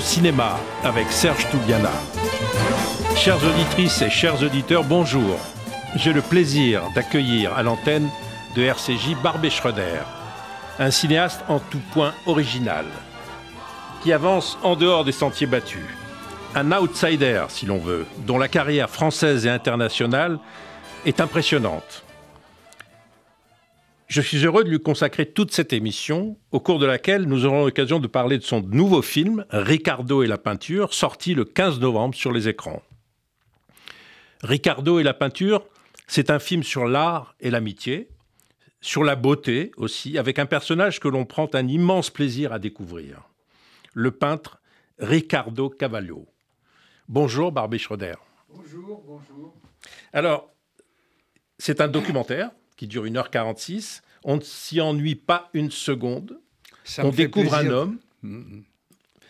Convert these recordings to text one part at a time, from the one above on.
Cinéma avec Serge Toubiana. Chères auditrices et chers auditeurs, bonjour. J'ai le plaisir d'accueillir à l'antenne de RCJ Barbé Schroeder, un cinéaste en tout point original, qui avance en dehors des sentiers battus. Un outsider, si l'on veut, dont la carrière française et internationale est impressionnante. Je suis heureux de lui consacrer toute cette émission, au cours de laquelle nous aurons l'occasion de parler de son nouveau film, Ricardo et la peinture, sorti le 15 novembre sur les écrans. Ricardo et la peinture, c'est un film sur l'art et l'amitié, sur la beauté aussi, avec un personnage que l'on prend un immense plaisir à découvrir. Le peintre Ricardo Cavallo. Bonjour Barbé Schroeder. Bonjour, bonjour. Alors, c'est un documentaire qui dure 1h46. On ne s'y ennuie pas une seconde. Ça On découvre un homme,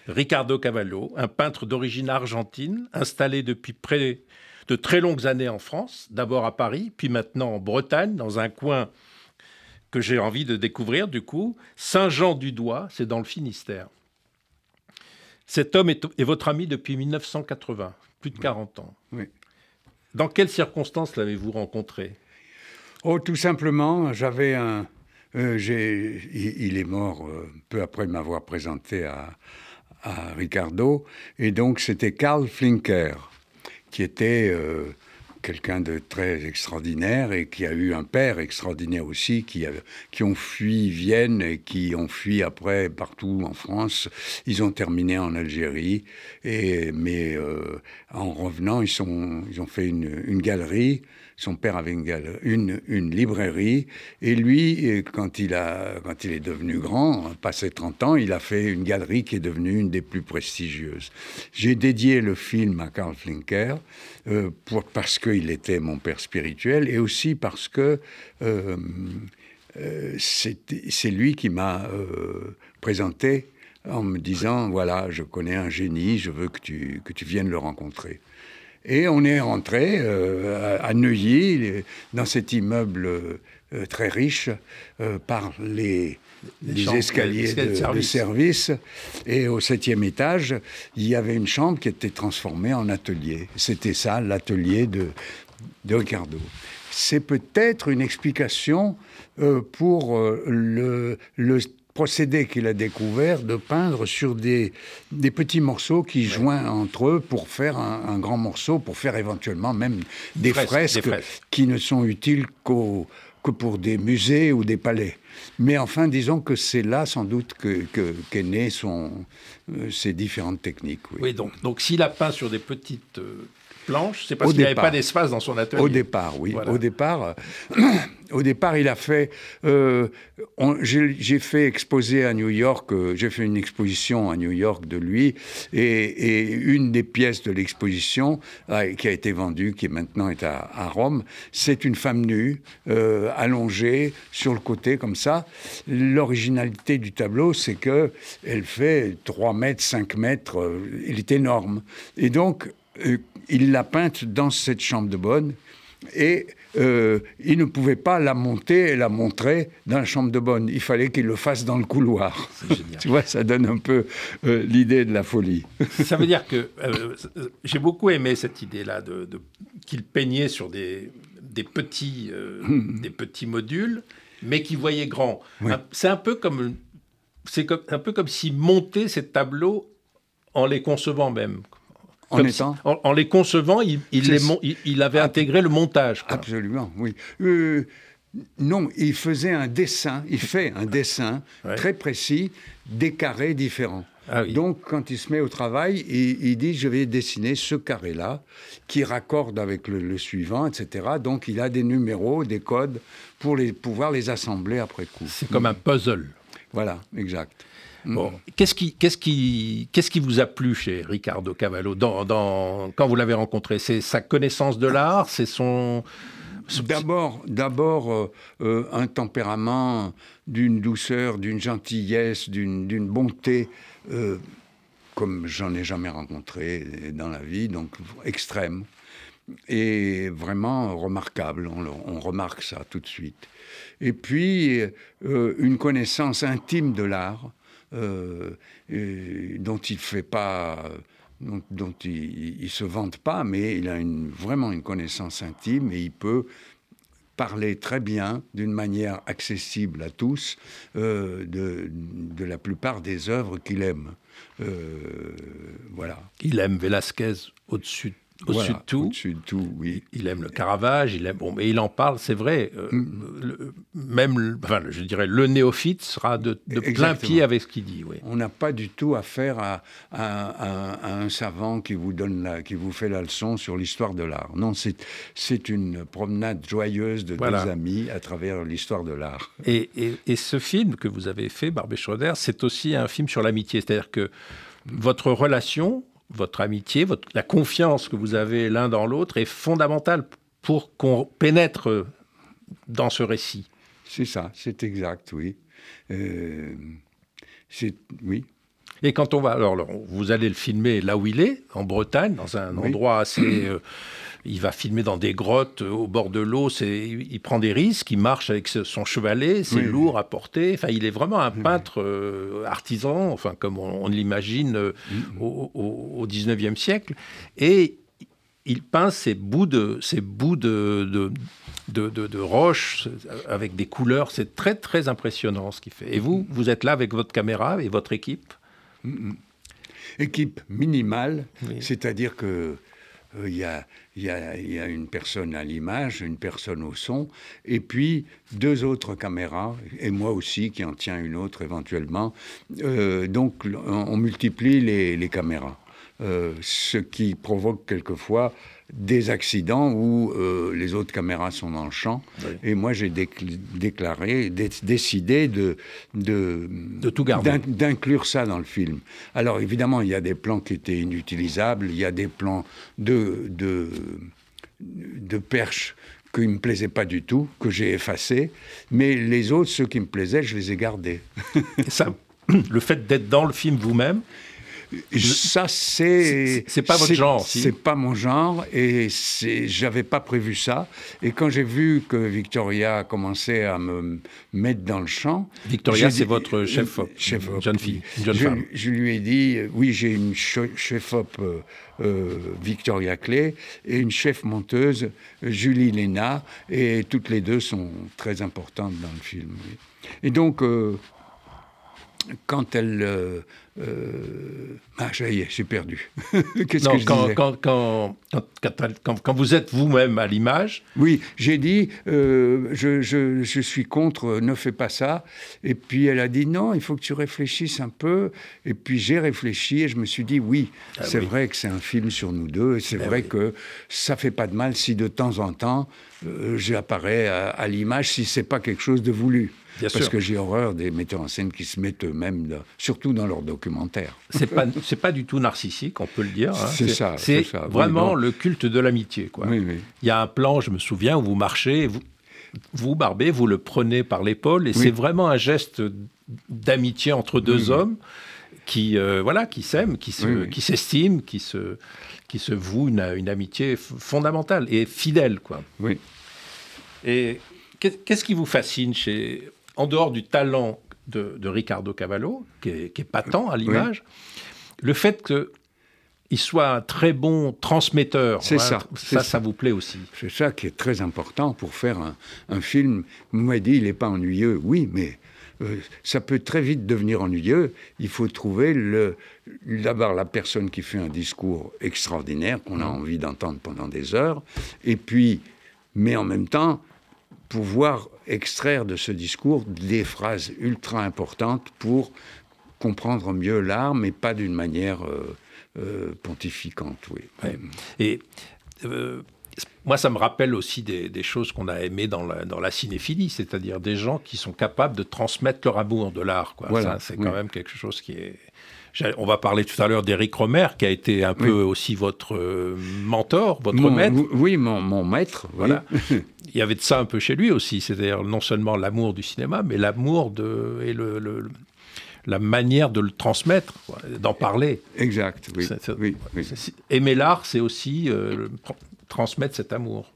Ricardo Cavallo, un peintre d'origine argentine, installé depuis près de très longues années en France, d'abord à Paris, puis maintenant en Bretagne, dans un coin que j'ai envie de découvrir du coup, Saint-Jean-du-Doigt, c'est dans le Finistère. Cet homme est, est votre ami depuis 1980, plus de 40 ans. Oui. Dans quelles circonstances l'avez-vous rencontré? Oh, tout simplement, j'avais un. euh, il est mort euh, peu après m'avoir présenté à, à Ricardo. Et donc, c'était Karl Flinker, qui était euh, quelqu'un de très extraordinaire et qui a eu un père extraordinaire aussi, qui, a- qui ont fui Vienne et qui ont fui après partout en France. Ils ont terminé en Algérie. Et, mais euh, en revenant, ils, sont, ils ont fait une, une galerie. Son père avait une, librairie. Et lui, euh, quand il, est devenu grand, passé 30 ans, il a fait une galerie qui est devenue une des plus prestigieuses. J'ai dédié le film à Karl Flinker euh, pour, parce qu'il était mon père spirituel et aussi parce que euh, c'est lui qui m'a présenté en me disant voilà, je connais un génie, je veux que tu viennes le rencontrer. Et on est rentré euh, à à Neuilly, dans cet immeuble euh, très riche, euh, par les, Les les chambres, escaliers de, de service. de service. Et au septième étage, il y avait une chambre qui était transformée en atelier. C'était ça, l'atelier de, de Ricardo. C'est peut-être une explication pour le, le procédé qu'il a découvert de peindre sur des, des petits morceaux qui joignent entre eux pour faire un, un grand morceau, pour faire éventuellement même des Fresques, fresques, des fresques. qui ne sont utiles qu'au- que pour des musées ou des palais. Mais enfin, disons que c'est là sans doute que, que- qu'est né son, euh, ces différentes techniques. oui. Oui, donc, donc s'il a peint sur des petites euh, planches, c'est parce qu'il n'y avait pas d'espace dans son atelier. Au départ, oui. Voilà. Au départ, euh, au départ, il a fait. euh, J'ai fait exposer à New York. euh, J'ai fait une exposition à New York de lui, et, et une des pièces de l'exposition euh, qui a été vendue, qui maintenant est à, à Rome, c'est une femme nue allongée sur le côté comme ça. L'originalité du tableau, c'est que elle fait 3 mètres, 5 mètres. il est énorme, et donc. Euh, il l'a peinte dans cette chambre de bonne et euh, il ne pouvait pas la monter et la montrer dans la chambre de bonne. Il fallait qu'il le fasse dans le couloir. tu vois, ça donne un peu euh, l'idée de la folie. Ça veut dire que euh, j'ai beaucoup aimé cette idée-là de, de- qu'il peignait sur des, des, petits, euh, des petits modules, mais qui voyait grand. Oui. C'est un peu comme c'est un peu comme s'il montait ces tableaux en les concevant même. En Comme étant si- en, en les concevant, il, il, C'est- les mon- il- il avait intégré le montage. quoi. Absolument, oui. Euh, non, il faisait un dessin, il fait un dessin Ouais. très précis, des carrés différents. Ah oui. Donc, quand il se met au travail, il, il dit je vais dessiner ce carré-là, qui raccorde avec le, le suivant, etc. Donc, il a des numéros, des codes pour les, pouvoir les assembler après coup. C'est comme un puzzle. Voilà, exact. Bon. Qu'est-ce qui, qu'est-ce qui, qu'est-ce qui vous a plu chez Ricardo Cavallo dans, dans- quand vous l'avez rencontré? C'est sa connaissance de l'art, c'est son, D'abord, d'abord euh, euh, un tempérament d'une douceur, d'une gentillesse, d'une d'une bonté, euh, comme j'en ai jamais rencontré dans la vie, donc extrême. Et vraiment remarquable, on, le- on remarque ça tout de suite. Et puis, euh, une connaissance intime de l'art, dont il fait pas dont, il, ne se vante pas, mais il a vraiment une connaissance intime et il peut parler très bien, d'une manière accessible à tous, euh, de, de, la plupart des œuvres qu'il aime. Euh, voilà. Il aime Velázquez au-dessus au-dessus de tout. Au-dessus de tout, oui. Il aime le Caravage, il aime, bon, mais il en parle, c'est vrai. Euh, mm. même, enfin, je dirais, le néophyte sera de, plein pied avec ce qu'il dit. Oui. On n'a pas du tout affaire à, à, un savant qui vous donne la, qui vous fait la leçon sur l'histoire de l'art. Non, c'est c'est une promenade joyeuse de deux amis à travers l'histoire de l'art. Et, et, et, ce film que vous avez fait, Barbé Schroeder, c'est aussi un film sur l'amitié, c'est-à-dire que votre relation votre amitié, votre, la confiance que vous avez l'un dans l'autre est fondamentale pour qu'on pénètre dans ce récit. C'est ça, c'est exact, oui. Euh, oui. Et quand on va, alors, vous allez le filmer là où il est, en Bretagne, dans un endroit assez euh, il va filmer dans des grottes euh, au bord de l'eau. Il prend des risques, il marche avec son chevalet, c'est lourd à porter. Enfin, il est vraiment un peintre euh, artisan, enfin comme on, l'imagine euh, mm. au, XIXe siècle. Et il peint ces bouts de, ces bouts de, de, de, roches avec des couleurs. C'est très, très impressionnant ce qu'il fait. Et vous, vous êtes là avec votre caméra et votre équipe? Mm. Équipe minimale, c'est-à-dire que il y a il y, a, une personne à l'image, une personne au son, et puis deux autres caméras, et moi aussi qui en tiens une autre éventuellement. Euh, donc on multiplie les, caméras, euh, ce qui provoque quelquefois des accidents où euh, les autres caméras sont dans le champ. Et moi, j'ai déclaré, décidé de, de, de tout garder. D'inclure ça dans le film. Alors, évidemment, il y a des plans qui étaient inutilisables, il y a des plans de, de, de perches qui ne me plaisaient pas du tout, que j'ai effacés. Mais les autres, ceux qui me plaisaient, je les ai gardés. ça, le fait d'être dans le film vous-même, ça, c'est. C'est pas votre genre, si. C'est pas mon genre et j'avais pas prévu ça. Et quand j'ai vu que Victoria commençait à me mettre dans le champ. Victoria, c'est votre chef-op. Chef jeune fille, jeune je, femme. Je lui ai dit oui, j'ai une chef-op euh, euh, Victoria Clay et une chef monteuse Julie Lena et toutes les deux sont très importantes dans le film. Et donc. Euh, quand elle... Euh, euh, ah, ça y est, j'ai perdu. Qu'est-ce que je quand, disais quand, quand, quand, vous êtes vous-même à l'image... Oui, j'ai dit, euh, je, je, je, suis contre, ne fais pas ça. Et puis elle a dit, non, il faut que tu réfléchisses un peu. Et puis j'ai réfléchi et je me suis dit, oui, ah c'est vrai que c'est un film sur nous deux. Et c'est ben vrai que ça fait pas de mal si de temps en temps, j'apparais à, à l'image, si c'est pas quelque chose de voulu parce que j'ai horreur des metteurs en scène qui se mettent eux-mêmes, surtout dans leurs documentaires. C'est pas, c'est pas du tout narcissique, on peut le dire. Hein. C'est ça. C'est vraiment le culte de l'amitié, quoi. Il y a un plan, je me souviens, où vous marchez, vous, vous Barbé, vous le prenez par l'épaule, et c'est vraiment un geste d'amitié entre deux hommes qui, euh, voilà, qui s'aiment, qui, se, qui s'estiment, qui se, qui se vouent une, une amitié fondamentale et fidèle, quoi. Oui. Et qu'est-ce qui vous fascine chez en dehors du talent de, Ricardo Cavallo, qui est, patent à l'image, le fait qu'il soit un très bon transmetteur. C'est ça. Ça, ça, vous plaît aussi. C'est ça qui est très important pour faire un, film. Vous m'avez dit, il n'est pas ennuyeux. Oui, mais euh, ça peut très vite devenir ennuyeux. Il faut trouver d'abord la personne qui fait un discours extraordinaire qu'on a mmh. envie d'entendre pendant des heures, et puis, mais en même temps, pouvoir extraire de ce discours des phrases ultra importantes pour comprendre mieux l'art, mais pas d'une manière euh, euh, pontificante. Oui. Et euh, moi, ça me rappelle aussi des, choses qu'on a aimées dans la, dans la cinéphilie, c'est-à-dire des gens qui sont capables de transmettre leur amour de l'art. Voilà, c'est quand même quelque chose qui est on va parler tout à l'heure d'Éric Romer, qui a été un peu aussi votre euh, mentor, votre maître. Oui, mon, maître. Voilà. Il y avait de ça un peu chez lui aussi, c'est-à-dire non seulement l'amour du cinéma, mais l'amour de et le, la manière de le transmettre, d'en parler. Exact, oui. oui, Aimer l'art, c'est aussi euh, transmettre cet amour.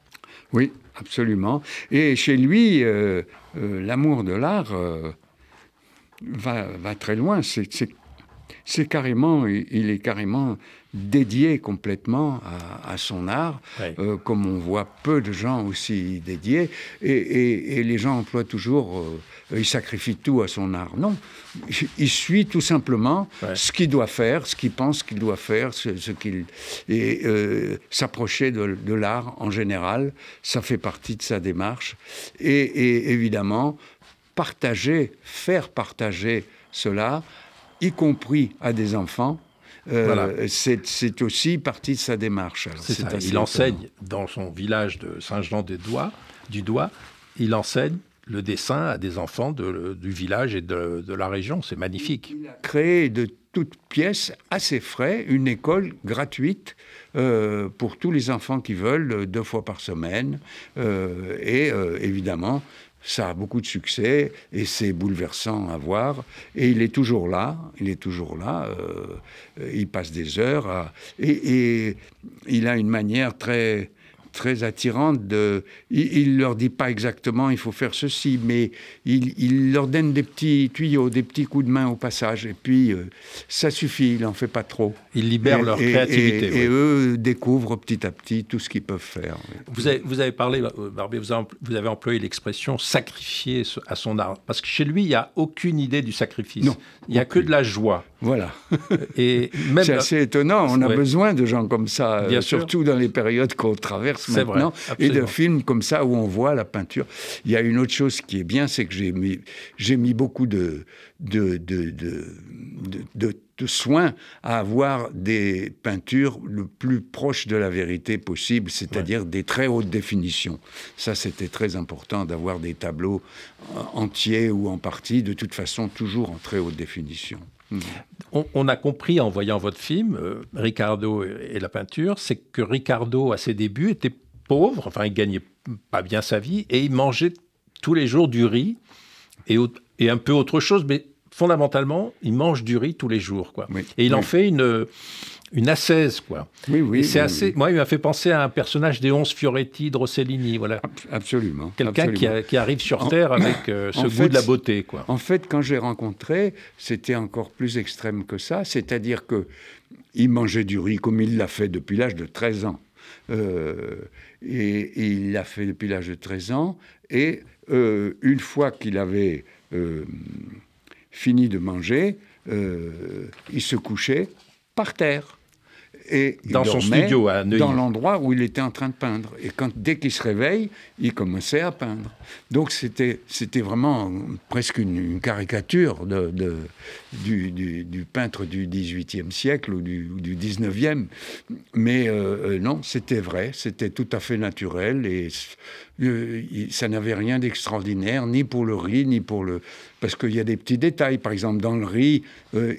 Oui, absolument. Et chez lui, euh, l'amour de l'art va, va très loin. C'est carrément, il est carrément dédié complètement à, son art, euh, comme on voit peu de gens aussi dédiés, et, les gens emploient toujours, euh, il sacrifie tout à son art. Non, il suit tout simplement ce qu'il doit faire, ce qu'il pense qu'il doit faire, ce, qu'il et euh, s'approcher de, l'art en général, ça fait partie de sa démarche, et évidemment partager, faire partager cela, y compris à des enfants, euh, c'est aussi partie de sa démarche. Il enseigne dans son village de Saint-Jean-des-Doigts, du Doigt, il enseigne le dessin à des enfants du village et de, la région. C'est magnifique. Il a créé de toutes pièces, à ses frais, une école gratuite euh, pour tous les enfants qui veulent, deux fois par semaine. Euh, et évidemment, ça a beaucoup de succès et c'est bouleversant à voir. Et il est toujours là, il est toujours là. Euh, il passe des heures et, et, il a une manière très très attirante. De, il, ne leur dit pas exactement il faut faire ceci, mais il, leur donne des petits tuyaux, des petits coups de main au passage. Et puis euh, ça suffit, il n'en fait pas trop. Il libère leur créativité. Et, eux découvrent petit à petit tout ce qu'ils peuvent faire. Vous avez, vous avez parlé, euh, Barbie, vous avez, employé l'expression sacrifier à son art. Parce que chez lui, il n'y a aucune idée du sacrifice. Non, il n'y a que de la joie. Voilà. Et c'est assez étonnant. On a besoin de gens comme ça, Bien surtout dans les périodes qu'on traverse maintenant, et de films comme ça où on voit la peinture. Il y a une autre chose qui est bien, c'est que j'ai mis, j'ai mis beaucoup de, de, de, de, de soin à avoir des peintures le plus proches de la vérité possible, c'est-à-dire des très hautes définitions. Ça, c'était très important d'avoir des tableaux euh, entiers ou en partie, de toute façon, toujours en très haute définition. On, a compris en voyant votre film, euh, Ricardo et la peinture, c'est que Ricardo, à ses débuts, était pauvre, enfin il gagnait pas bien sa vie, et il mangeait tous les jours du riz et, et un peu autre chose, mais fondamentalement, il mange du riz tous les jours, quoi. et il en fait une une ascèse, quoi. Oui, oui. C'est assez. Moi, il m'a fait penser à un personnage des 11 Fioretti de Rossellini, voilà. Absolument. Quelqu'un qui, arrive sur Terre avec euh, ce goût de la beauté, quoi. En fait, quand j'ai rencontré, c'était encore plus extrême que ça. C'est-à-dire que il mangeait du riz comme il l'a fait depuis l'âge de 13 ans. Euh, et, il l'a fait depuis l'âge de 13 ans. Et euh, une fois qu'il avait euh, fini de manger, il se couchait par terre et dans son studio à Neuilly. Dans l'endroit où il était en train de peindre. Et quand, dès qu'il se réveille, il commençait à peindre. Donc c'était, c'était vraiment presque une, caricature de, de du, du, peintre du XVIIIe siècle ou du, du XIXe. Mais euh, euh, non, c'était vrai, c'était tout à fait naturel et euh, ça n'avait rien d'extraordinaire, ni pour le riz, ni pour le... Parce qu'il y a des petits détails. Par exemple, dans le riz,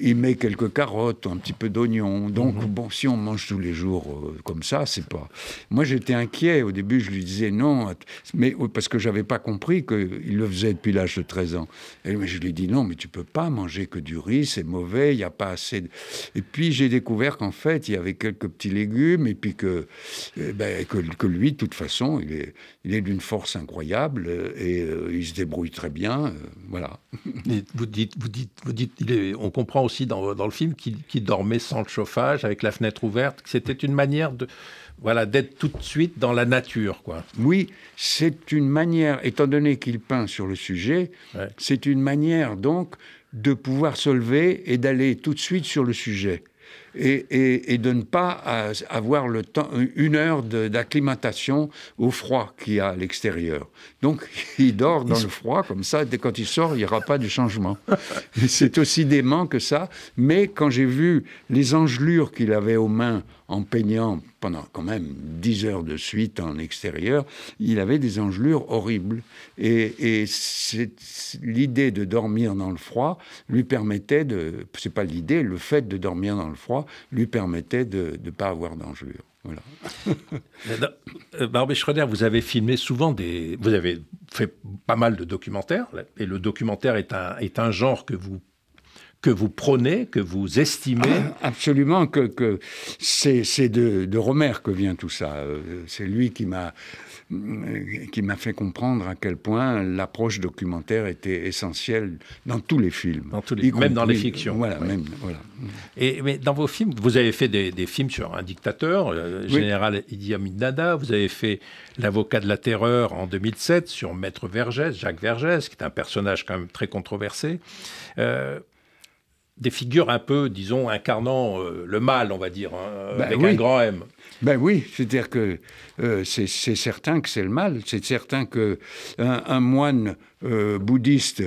il met quelques carottes, un petit peu d'oignons. Donc, mhm. bon, si on mange tous les jours comme ça, c'est pas... Moi, j'étais inquiet. Au début, je lui disais non, mais parce que j'avais pas compris qu'il le faisait depuis l'âge de 13 ans. Et je lui ai dit non, mais tu peux pas manger que du riz, c'est mauvais, il n'y a pas assez de... Et puis j'ai découvert qu'en fait, il y avait quelques petits légumes, et puis que, eh ben, que, lui, de toute façon, il est, il est d'une force incroyable, euh, et euh, il se débrouille très bien, euh, voilà. vous dites, vous dites, vous dites on comprend aussi dans, dans le film qu'il dormait sans le chauffage, avec la fenêtre ouverte, c'était une manière de voilà, d'être tout de suite dans la nature, quoi. Oui, c'est une manière, étant donné qu'il peint sur le sujet, c'est une manière donc de pouvoir se lever et d'aller tout de suite sur le sujet et, de ne pas avoir le temps, une heure d'acclimatation au froid qu'il y a à l'extérieur. Donc, il dort dans le froid, comme ça, dès quand il sort, il n'y aura pas de changement. C'est aussi dément que ça, mais quand j'ai vu les engelures qu'il avait aux mains en peignant pendant quand même 10 heures de suite en extérieur, il avait des engelures horribles. Et, et l'idée de dormir dans le froid lui permettait de... C'est pas l'idée, le fait de dormir dans le froid lui permettait de ne pas avoir d'engelure. Voilà. Euh, Barbé Schroeder, vous avez filmé souvent des... Vous avez fait pas mal de documentaires, et le documentaire est un, est un genre que vous que vous prônez, que vous estimez ah, Absolument, que, que c'est de, de Romer que vient tout ça. Euh, c'est lui qui m'a qui m'a fait comprendre à quel point l'approche documentaire était essentielle dans tous les films. Dans tous les, même dans les fictions. Voilà, même, voilà. Et mais dans vos films, vous avez fait des, films sur un dictateur, euh, général Idi Amin Dada, vous avez fait L'avocat de la terreur en 2007 sur Maître Vergès, Jacques Vergès, qui est un personnage quand même très controversé. Euh, des figures un peu, disons, incarnant euh, le mal, on va dire, hein, ben avec un grand M. Ben oui, c'est-à-dire que euh, c'est certain que c'est le mal. C'est certain que un, moine euh, bouddhiste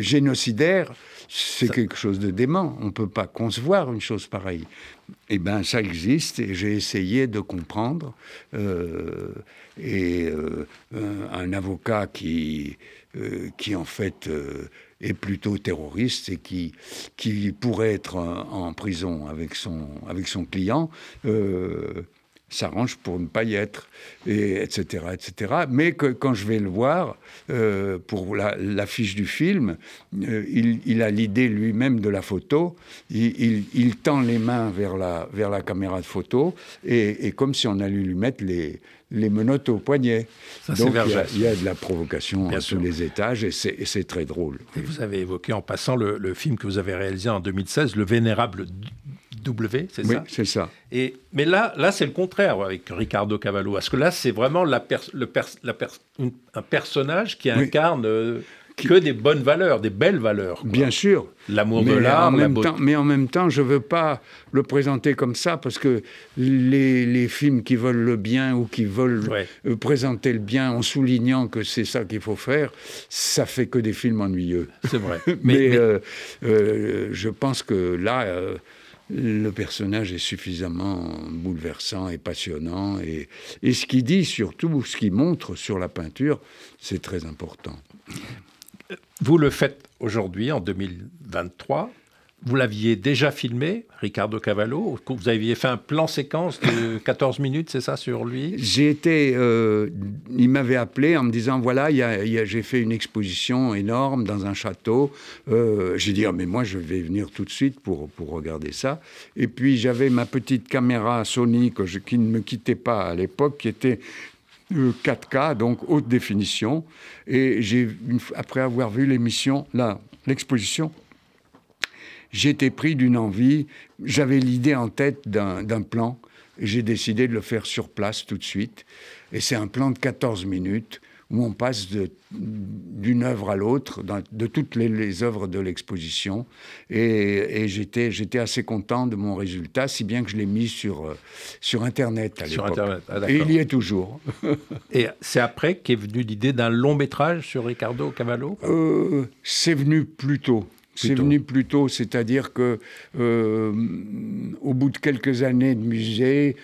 génocidaire, c'est quelque chose de dément. On ne peut pas concevoir une chose pareille. Eh bien, ça existe et j'ai essayé de comprendre. et un avocat qui, qui en fait est plutôt terroriste et qui, qui pourrait être en, prison avec son, avec son client, euh, s'arrange pour ne pas y être, et, etc., etc. Mais quand je vais le voir, euh, pour l'affiche du film, euh, il, il, a l'idée lui-même de la photo, il, il, tend les mains vers la, vers la caméra de photo, et comme si on allait lui mettre les, les menottes au poignet. Donc il y, a de la provocation Bien tous les étages et c'est très drôle. Et vous avez évoqué en passant le, film que vous avez réalisé en 2016, Le Vénérable W, c'est ça Oui, c'est ça. Et, mais là, là c'est le contraire avec Ricardo Cavallo, parce que là, c'est vraiment la le la un personnage qui incarne... Euh, que des bonnes valeurs, des belles valeurs. Bien sûr. L'amour de l'art, la beauté. Mais en même temps, je ne veux pas le présenter comme ça parce que les, films qui veulent le bien ou qui veulent euh, présenter le bien en soulignant que c'est ça qu'il faut faire, ça fait que des films ennuyeux. C'est vrai. mais, euh, euh, je pense que là, le personnage est suffisamment bouleversant et passionnant. Et, et ce qu'il dit surtout, ce qu'il montre sur la peinture, c'est très important. Vous le faites aujourd'hui, en 2023. Vous l'aviez déjà filmé, Ricardo Cavallo? Vous aviez fait un plan séquence de 14 minutes, c'est ça, sur lui? J'ai été. Euh, il m'avait appelé en me disant voilà, j'ai fait une exposition énorme dans un château. Euh, j'ai dit ah, mais moi, je vais venir tout de suite pour, pour regarder ça. Et puis, j'avais ma petite caméra Sony qui ne me quittait pas à l'époque, qui était 4K, donc haute définition. Et j'ai, après avoir vu l'émission, là, l'exposition, j'étais pris d'une envie. J'avais l'idée en tête d'un plan. Et j'ai décidé de le faire sur place tout de suite. Et c'est un plan de 14 minutes où on passe d'une œuvre à l'autre, de toutes les, œuvres de l'exposition. Et, j'étais assez content de mon résultat, si bien que je l'ai mis sur, euh, sur Internet à l'époque. Ah, et il y est toujours. et c'est après qu'est venue l'idée d'un long métrage sur Ricardo Cavallo? Euh, C'est venu plus tôt. C'est venu plus tôt, c'est-à-dire que euh, au bout de quelques années de musée,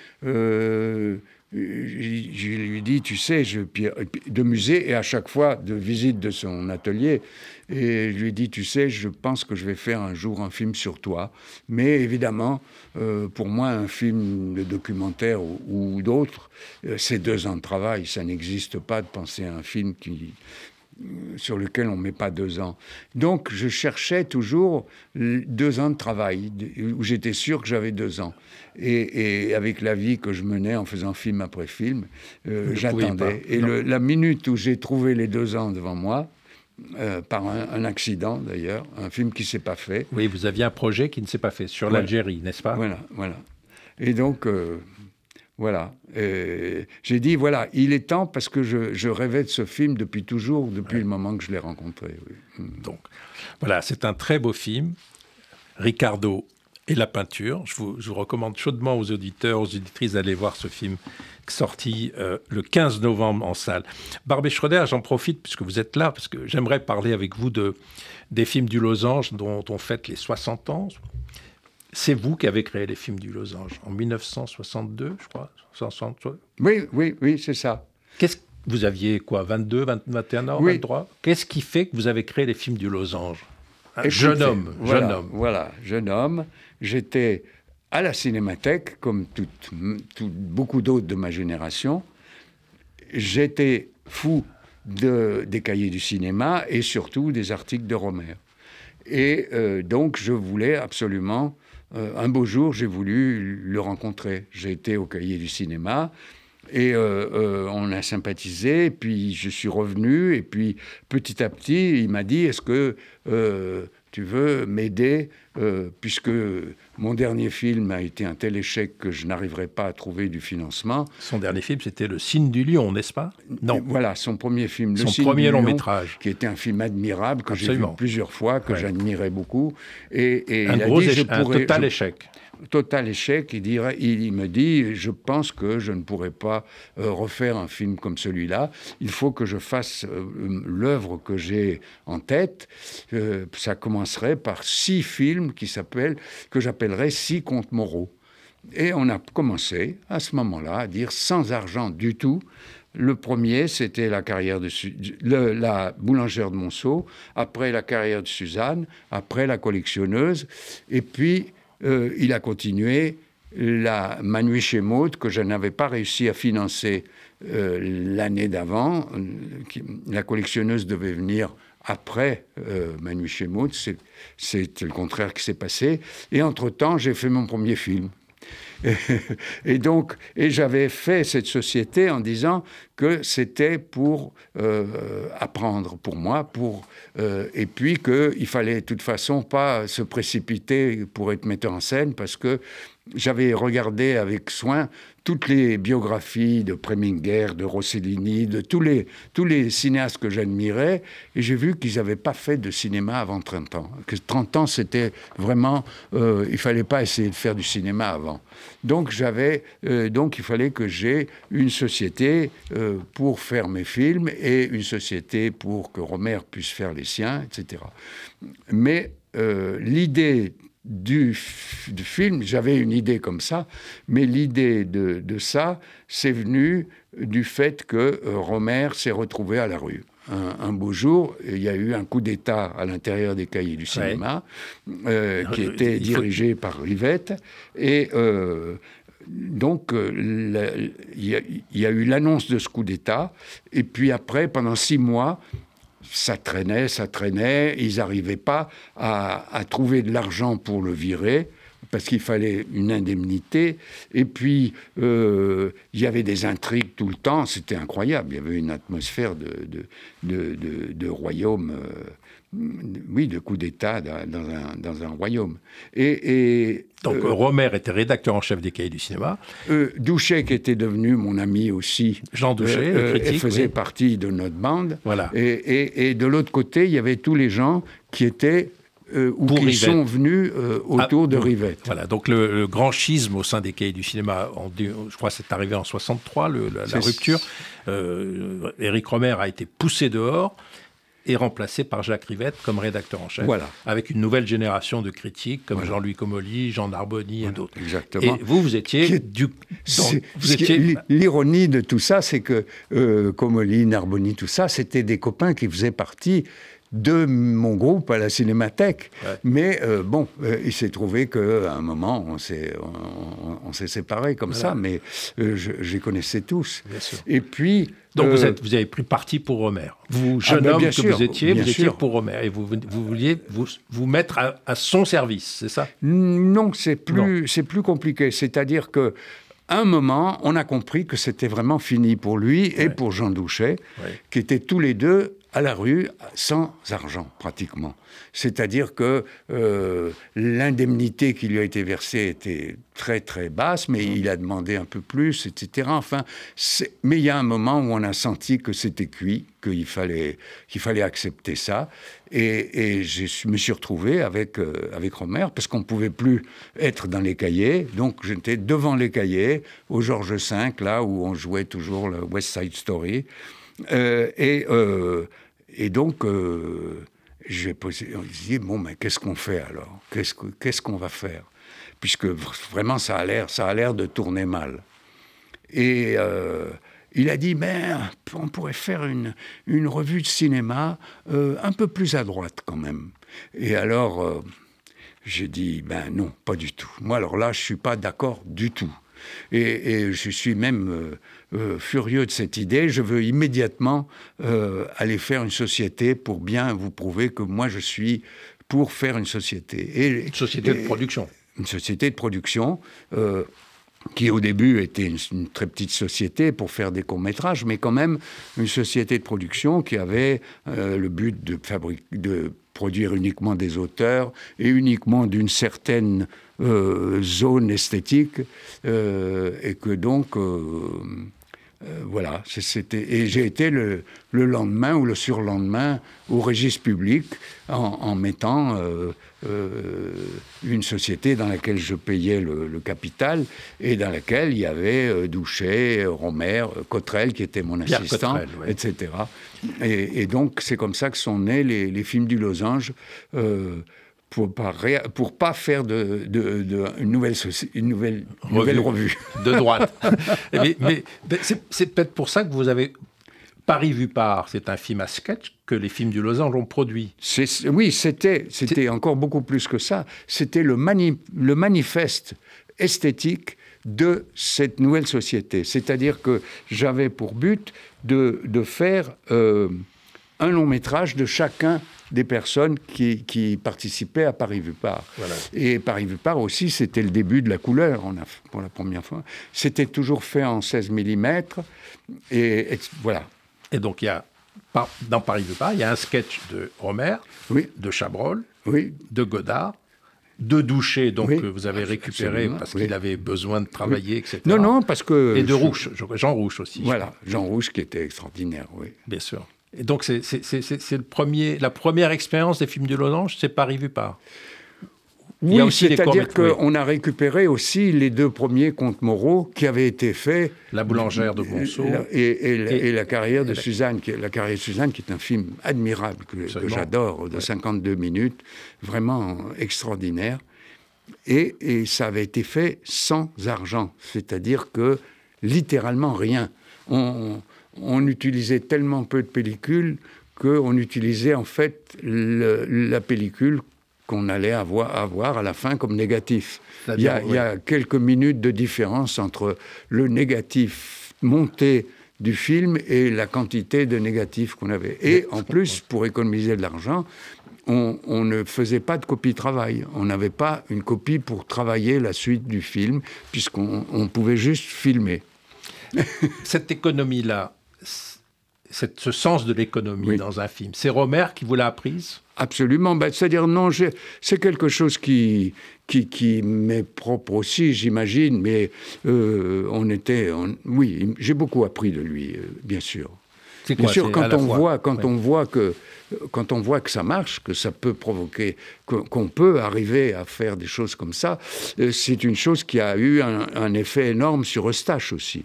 je lui dis, tu sais, je, de musée et à chaque fois de visite de son atelier. Et je lui dis, tu sais, je pense que je vais faire un jour un film sur toi. Mais évidemment, euh, pour moi, un film de documentaire ou, d'autres, euh, c'est deux ans de travail. Ça n'existe pas de penser à un film qui, sur lequel on ne met pas deux ans. Donc je cherchais toujours deux ans de travail, où j'étais sûr que j'avais deux ans. Et, avec la vie que je menais en faisant film après film, euh, j'attendais. Et la minute où j'ai trouvé les deux ans devant moi, euh, par un, accident d'ailleurs, un film qui ne s'est pas fait. Oui, vous aviez un projet qui ne s'est pas fait, sur l'Algérie, n'est-ce pas? Voilà, voilà. Et donc, euh, voilà. J'ai dit, voilà, il est temps parce que je, rêvais de ce film depuis toujours, depuis le moment que je l'ai rencontré. Mm. Donc, voilà, c'est un très beau film. Ricardo et la peinture. Je vous, recommande chaudement aux auditeurs, aux auditrices d'aller voir ce film sorti euh, le 15 novembre en salle. Barbé Schroeder, j'en profite puisque vous êtes là, parce que j'aimerais parler avec vous de, des films du Losange dont on fête les 60 ans, c'est vous qui avez créé les films du Losange en 1962, je crois. Oui, oui, oui, c'est ça. Qu'est-ce vous aviez quoi, 22, 21 ans, 23 Qu'est-ce qui fait que vous avez créé les films du Losange? Un jeune homme, voilà, jeune homme. Voilà, jeune homme. J'étais à la Cinémathèque, comme beaucoup d'autres de ma génération. J'étais fou de, des cahiers du cinéma et surtout des articles de Romer. Et donc, je voulais absolument, un beau jour, j'ai voulu le rencontrer. J'ai été au cahier du cinéma. Et on a sympathisé, puis je suis revenu, et puis petit à petit, il m'a dit, est-ce que tu veux m'aider, euh, puisque mon dernier film a été un tel échec que je n'arriverai pas à trouver du financement. Son dernier film, c'était Le Signe du Lion, n'est-ce pas? Non. voilà, son premier film, Le son premier long métrage. Qui était un film admirable, que j'ai vu plusieurs fois, que j'admirais beaucoup. Et, un gros un total échec total échec. Il, me dit, je pense que je ne pourrai pas euh, refaire un film comme celui-là. Il faut que je fasse euh, l'œuvre que j'ai en tête. Euh, ça commencerait par six films qui s'appellent, que j'appellerais six contes moraux. Et on a commencé à ce moment-là à dire sans argent du tout. Le premier, c'était la carrière de la boulangère de Monceau, après la carrière de Suzanne, après la collectionneuse, et puis euh, il a continué la Manu chez Maud, que je n'avais pas réussi à financer euh, l'année d'avant. La collectionneuse devait venir après euh, Maud. C'est le contraire qui s'est passé. Et entre-temps, j'ai fait mon premier film. et donc, et j'avais fait cette société en disant que c'était pour euh, apprendre pour moi, pour euh, et puis qu'il fallait de toute façon pas se précipiter pour être metteur en scène parce que j'avais regardé avec soin toutes les biographies de Preminger, de Rossellini, de tous les, tous les cinéastes que j'admirais, et j'ai vu qu'ils n'avaient pas fait de cinéma avant 30 ans. Que 30 ans, c'était vraiment... Euh, il fallait pas essayer de faire du cinéma avant. Donc, j'avais, euh, donc il fallait que j'ai une société euh, pour faire mes films et une société pour que Romer puisse faire les siens, etc. Mais l'idée du, film, j'avais une idée comme ça, mais l'idée de, ça, c'est venu du fait que euh, Romer s'est retrouvé à la rue. Un, beau jour, il y a eu un coup d'État à l'intérieur des cahiers du cinéma, euh, qui était dirigé par Rivette, et euh, donc, il y, a eu l'annonce de ce coup d'État, et puis après, pendant six mois, ça traînait, ça traînait. Ils n'arrivaient pas à, trouver de l'argent pour le virer parce qu'il fallait une indemnité. Et puis, euh, il y avait des intrigues tout le temps. C'était incroyable. Il y avait une atmosphère de, de, royaume. Euh, oui, de coup d'État dans un, royaume. Et, Donc euh, Romer était rédacteur en chef des cahiers du cinéma. Euh, Douchet, qui était devenu mon ami aussi. Jean Douchet, euh, critique, faisait partie de notre bande. Voilà. Et, de l'autre côté, il y avait tous les gens qui étaient ou qui sont venus autour de ah, Rivette. Voilà, donc le, grand schisme au sein des cahiers du cinéma, je crois que c'est arrivé en 63, la, rupture. Éric Romer a été poussé dehors et remplacé par Jacques Rivette comme rédacteur en chef, voilà. avec une nouvelle génération de critiques comme Jean-Louis Comolli, Jean Narboni et d'autres. Exactement. Et vous, vous étiez du. L'ironie de tout ça, c'est que euh, Comolli, Narboni, tout ça, c'était des copains qui faisaient partie de mon groupe à la Cinémathèque. Mais euh, bon, euh, il s'est trouvé qu'à un moment, on s'est, on, s'est séparés comme ça, mais euh, je, les connaissais tous. Et puis... Donc vous, êtes, vous avez pris parti pour Romer. Vous, ah, jeune homme que vous étiez, vous étiez pour Romer. Et vous, vous vouliez vous, vous mettre à, son service, c'est ça? Non, c'est plus, c'est plus compliqué. C'est-à-dire que un moment, on a compris que c'était vraiment fini pour lui et pour Jean Douchet, qui étaient tous les deux à la rue sans argent pratiquement. C'est-à-dire que euh, l'indemnité qui lui a été versée était très très basse, mais il a demandé un peu plus, etc. Enfin, mais il y a un moment où on a senti que c'était cuit, qu'il fallait, qu'il fallait accepter ça. Et, je me suis retrouvé avec, euh, avec Romer, parce qu'on ne pouvait plus être dans les cahiers. Donc j'étais devant les cahiers, au Georges V, là où on jouait toujours le West Side Story. Euh, et et donc, euh, j'ai posé, on dit, bon, mais qu'est-ce qu'on fait alors? Qu'est-ce qu'on va faire? Puisque vraiment, ça a l'air, de tourner mal. Et euh, il a dit, mais on pourrait faire une, une revue de cinéma euh, un peu plus à droite quand même. Et alors, j'ai dit, ben non, pas du tout. Moi, alors là, je suis pas d'accord du tout. Et, je suis même euh, furieux de cette idée. Je veux immédiatement euh, aller faire une société pour bien vous prouver que moi, je suis pour faire une société. Et, une société de production. Une société de production. Euh, qui au début était une, très petite société pour faire des courts-métrages, mais quand même une société de production qui avait euh, le but de, de, produire uniquement des auteurs et uniquement d'une certaine euh, zone esthétique, euh, et que donc euh, voilà, c'était et j'ai été le, lendemain ou le surlendemain au registre public en, mettant euh, euh, une société dans laquelle je payais le, capital et dans laquelle il y avait Douchet, Romer, Cotrel qui était mon assistant, etc. Et, donc c'est comme ça que sont nés les, les films du losange pour pas pour pas faire de, une nouvelle une nouvelle revue. nouvelle revue de droite. mais, mais c'est peut-être pour ça que vous avez Paris vu par, c'est un film à sketch que les films du Losange ont produit. Oui, c'était c'était encore beaucoup plus que ça. C'était le, mani, le manifeste esthétique de cette nouvelle société. C'est-à-dire que j'avais pour but de, de faire euh, un long métrage de chacun des personnes qui, participaient à Paris Vu Par. Et Paris Vu Par aussi, c'était le début de la couleur on a, pour la première fois. C'était toujours fait en 16 mm. Et, voilà. Et donc, il y a, dans Paris Vu Par, il y a un sketch de Romer, oui. de Chabrol, oui. de Godard, de Doucher, donc que vous avez récupéré parce qu'il avait besoin de travailler, etc. Non, non, parce que... Et de Rouche, Jean Rouche aussi. Voilà, Jean Rouche qui était extraordinaire, oui. Bien sûr. Et donc, c'est le premier, la première expérience des films de Losange, c'est Paris vu par. Oui, c'est-à-dire qu'on a récupéré aussi les deux premiers contes moraux qui avaient été faits. La boulangère de Monceau. Et, la, carrière de Suzanne, qui, la carrière de Suzanne, qui est un film admirable que, j'adore, de 52 minutes, vraiment extraordinaire. Et, ça avait été fait sans argent, c'est-à-dire que littéralement rien. On, on utilisait tellement peu de pellicules qu'on utilisait en fait la pellicule qu'on allait avoir, avoir, à la fin comme négatif. Il y, a, quelques minutes de différence entre le négatif monté du film et la quantité de négatifs qu'on avait. Et en plus, pour économiser de l'argent, on, on, ne faisait pas de copie travail. On n'avait pas une copie pour travailler la suite du film, puisqu'on pouvait juste filmer. Cette économie-là, ce sens de l'économie dans un film. C'est Romer qui vous l'a apprise? Absolument. Ben, C'est-à-dire, non, c'est quelque chose qui, qui, qui m'est propre aussi, j'imagine, mais euh, on était. oui, j'ai beaucoup appris de lui, euh, bien sûr. Bien sûr, quand, on voit, quand on voit que quand on voit que ça marche, que ça peut provoquer, qu'on peut arriver à faire des choses comme ça, euh, c'est une chose qui a eu un, effet énorme sur Eustache aussi.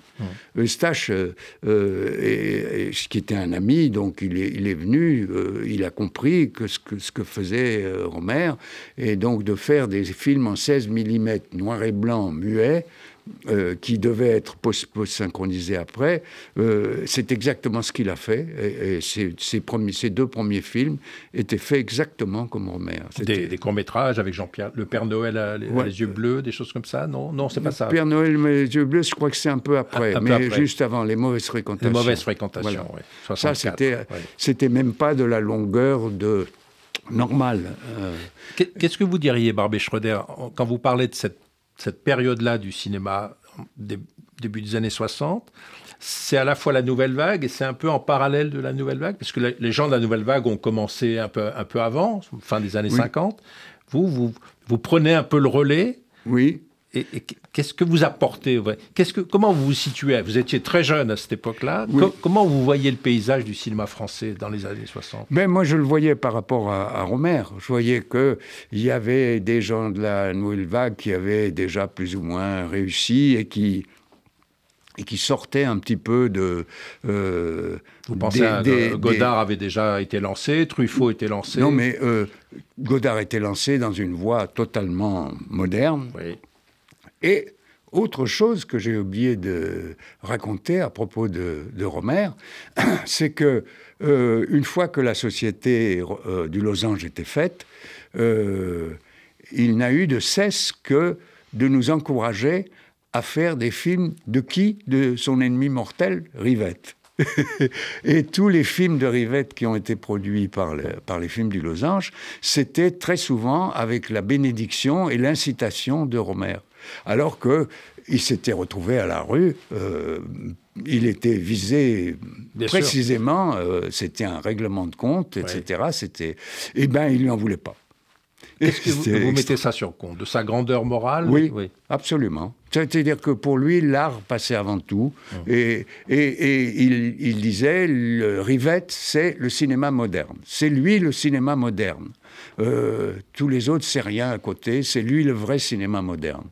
Eustache, euh, euh qui était un ami, donc il est, il est venu, euh, il a compris que ce que, ce que faisait Romer, et donc de faire des films en 16 mm noir et blanc, muet, euh, qui devait être post-synchronisé après, euh, c'est exactement ce qu'il a fait. Et, ses, premiers, deux premiers films étaient faits exactement comme Romer. Des, des courts-métrages avec Jean-Pierre, Le Père Noël à, les, yeux bleus, des choses comme ça? Non, non c'est pas ça. Le Père Noël les yeux bleus, je crois que c'est un peu après, mais juste avant, Les Mauvaises Fréquentations. Les Mauvaises Fréquentations, oui. Ça, c'était, même pas de la longueur de normale. Euh. Qu'est-ce que vous diriez, Barbé Schroeder, quand vous parlez de cette cette période-là du cinéma, début des années 60, c'est à la fois la nouvelle vague et c'est un peu en parallèle de la nouvelle vague, parce que les gens de la nouvelle vague ont commencé un peu, un peu avant, fin des années 50. Vous, vous, vous prenez un peu le relais. Oui. Et, qu'est-ce que vous apportez qu'est-ce que, Comment vous vous situez? Vous étiez très jeune à cette époque-là. comment vous voyez le paysage du cinéma français dans les années 60 ben, Moi, je le voyais par rapport à, Romer. Je voyais qu'il y avait des gens de la nouvelle vague qui avaient déjà plus ou moins réussi et qui, et qui sortaient un petit peu de... Euh, vous pensez à Godard avait déjà été lancé, Truffaut était lancé? Non, mais euh, Godard était lancé dans une voie totalement moderne. Oui. Et autre chose que j'ai oublié de raconter à propos de, de Romer, c'est que euh, une fois que la société euh, du losange était faite, euh, il n'a eu de cesse que de nous encourager à faire des films de qui? De son ennemi mortel, Rivette. et tous les films de Rivette qui ont été produits par, par les films du Losange, c'était très souvent avec la bénédiction et l'incitation de Romer. Alors qu'il s'était retrouvé à la rue, euh, il était visé précisément, euh, c'était un règlement de compte, etc. C'était, eh ben, il lui en voulait pas. Est-ce que vous, mettez ça sur compte De sa grandeur morale Oui, absolument. C'est-à-dire que pour lui, l'art passait avant tout. Hum. Et, et, il, disait, le Rivette, c'est le cinéma moderne. C'est lui le cinéma moderne. Euh, tous les autres, c'est rien à côté. C'est lui le vrai cinéma moderne.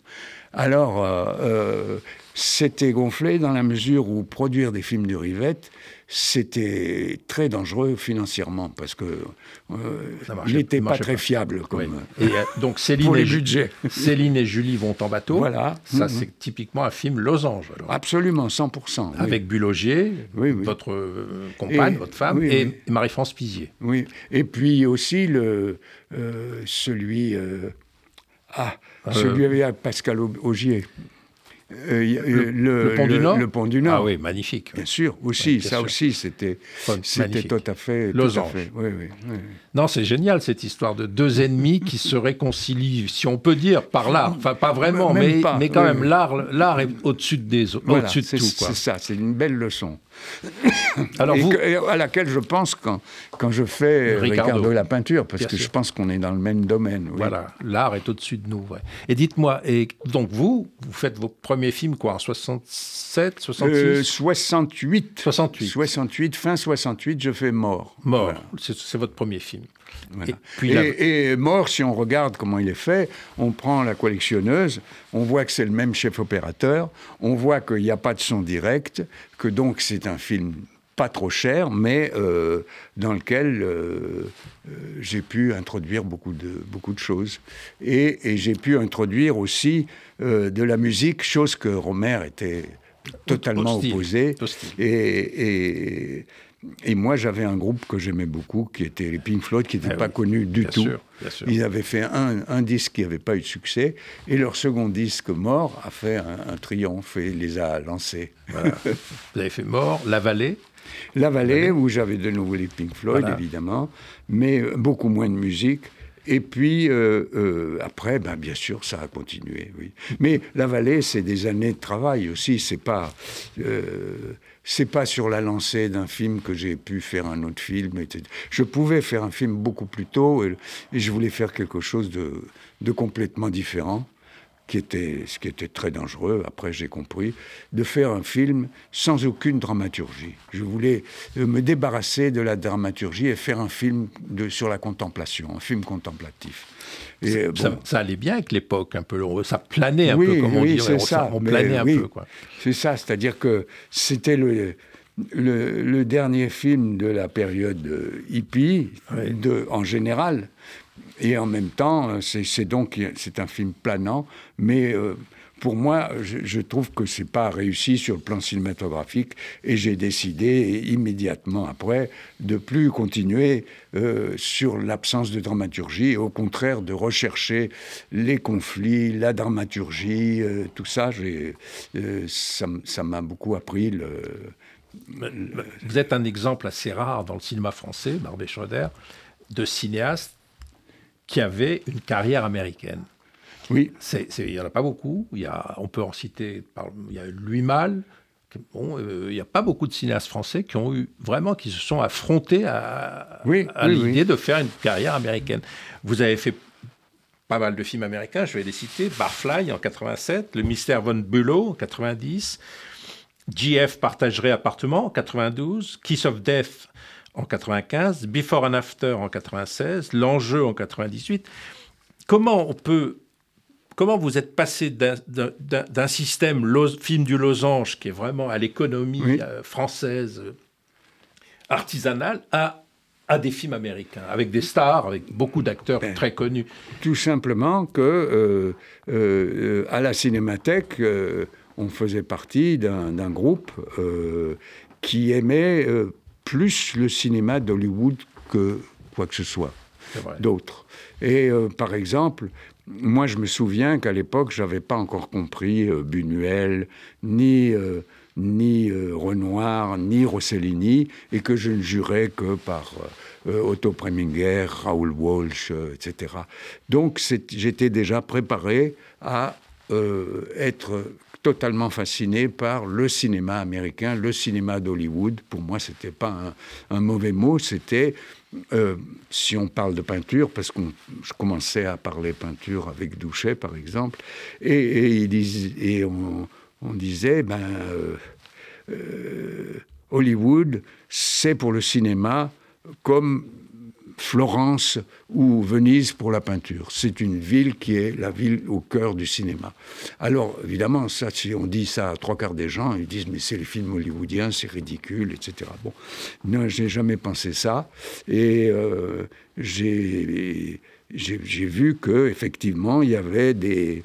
Alors, euh, euh, c'était gonflé dans la mesure où produire des films de Rivette, c'était très dangereux financièrement parce que euh, il n'était pas très fiable. Comme, et euh, donc Céline pour les et budgets. Céline et Julie vont en bateau. Voilà. Ça, mm-hmm. c'est typiquement un film losange. Absolument, 100%. Avec Bulogier, votre euh, compagne, votre femme, et Marie-France Pizier. Oui. Et puis aussi le, celui. ah, celui avec Pascal Augier. Euh, le, pont du Nord Le pont du Nord. Ah oui, magnifique. Bien sûr, aussi, ça aussi, c'était tout à fait... Losange. Oui, oui, non, c'est génial, cette histoire de deux ennemis qui se réconcilient, si on peut dire, par l'art. Enfin, pas vraiment, mais, mais quand même, l'art est au-dessus des autres, au-dessus de tout. C'est ça, c'est une belle leçon. Alors vous... à laquelle je pense quand, quand je fais Ricardo. la peinture, parce que je pense qu'on est dans le même domaine. Voilà, l'art est au-dessus de nous. Et dites-moi, et donc vous, vous faites vos premiers films quoi, en 67, 66 68. 68. 68, fin 68, je fais Mort. Mort, c'est votre premier film. Et, puis et, Mort, si on regarde comment il est fait, on prend la collectionneuse, on voit que c'est le même chef opérateur, on voit qu'il n'y a pas de son direct, que donc c'est un film pas trop cher, mais euh, dans lequel euh, euh, j'ai pu introduire beaucoup de, beaucoup de choses. Et, j'ai pu introduire aussi de la musique, chose que Romer était totalement opposé. et, et moi, j'avais un groupe que j'aimais beaucoup, qui était les Pink Floyd, qui n'était ah pas connu du tout. Ils avaient fait un, disque qui n'avait pas eu de succès, et leur second disque, Mort, a fait un, triomphe et les a lancés. Vous avez fait Mort, La Vallée La Vallée, où j'avais de nouveau les Pink Floyd, évidemment, mais beaucoup moins de musique. Et puis, euh, euh, après, ben, bien sûr, ça a continué, oui. Mais La Vallée, c'est des années de travail aussi, c'est pas... Euh, c'est pas sur la lancée d'un film que j'ai pu faire un autre film. Je pouvais faire un film beaucoup plus tôt et, je voulais faire quelque chose de, complètement différent, qui était, ce qui était très dangereux, après j'ai compris, de faire un film sans aucune dramaturgie. Je voulais euh, me débarrasser de la dramaturgie et faire un film de, sur la contemplation, un film contemplatif. Et, ça, allait bien avec l'époque, un peu. Ça planait un peu, comme on oui, c'est Ça. On planait un peu. C'est ça, c'est-à-dire que c'était le, le, dernier film de la période euh, hippie, de, en général. Et en même temps, c'est donc c'est un film planant, mais euh, pour moi, je, trouve que c'est pas réussi sur le plan cinématographique et j'ai décidé immédiatement après de plus continuer euh, sur l'absence de dramaturgie et au contraire de rechercher les conflits, la dramaturgie, euh, tout ça. Euh, ça m'a beaucoup appris. Le, Vous êtes un exemple assez rare dans le cinéma français, Barbet Schroeder, de cinéaste qui avait une carrière américaine. Oui. Il n'y en a pas beaucoup. Y a, on peut en citer, il y a Louis Malle. Bon, euh, il n'y a pas beaucoup de cinéastes français qui ont eu vraiment, qui se sont affrontés à, à l'idée de faire une carrière américaine. Vous avez fait pas mal de films américains, je vais les citer. Barfly en 87, Le Mystère von Bülow en 90, JF Partagerait Appartement en 92, Kiss of Death en 95, Before and After en 96, L'Enjeu en 98. Comment on peut comment vous êtes passé d'un système film du losange qui est vraiment à l'économie euh, française euh, artisanale à à des films américains, avec des stars, avec beaucoup d'acteurs ben, très connus? Tout simplement que euh, à la Cinémathèque, on faisait partie d'un groupe qui aimait plus le cinéma d'Hollywood que quoi que ce soit d'autre. Et par exemple, moi, je me souviens qu'à l'époque, je n'avais pas encore compris euh, Buñuel, ni, euh, ni Renoir, ni Rossellini, et que je ne jurais que par Otto Preminger, Raoul Walsh, etc. Donc j'étais déjà préparé à être totalement fasciné par le cinéma américain, le cinéma d'Hollywood. Pour moi, ce n'était pas un, mauvais mot, c'était, euh, si on parle de peinture, parce que je commençais à parler peinture avec Douchet, par exemple, et, et, on, disait, ben, euh, euh, Hollywood, c'est pour le cinéma comme Florence ou Venise pour la peinture. C'est une ville qui est la ville au cœur du cinéma. Alors, évidemment, ça, si on dit ça à trois quarts des gens, ils disent mais c'est les films hollywoodiens, c'est ridicule, etc. Bon, non, j'ai jamais pensé ça. Et euh, j'ai vu que effectivement, il y avait des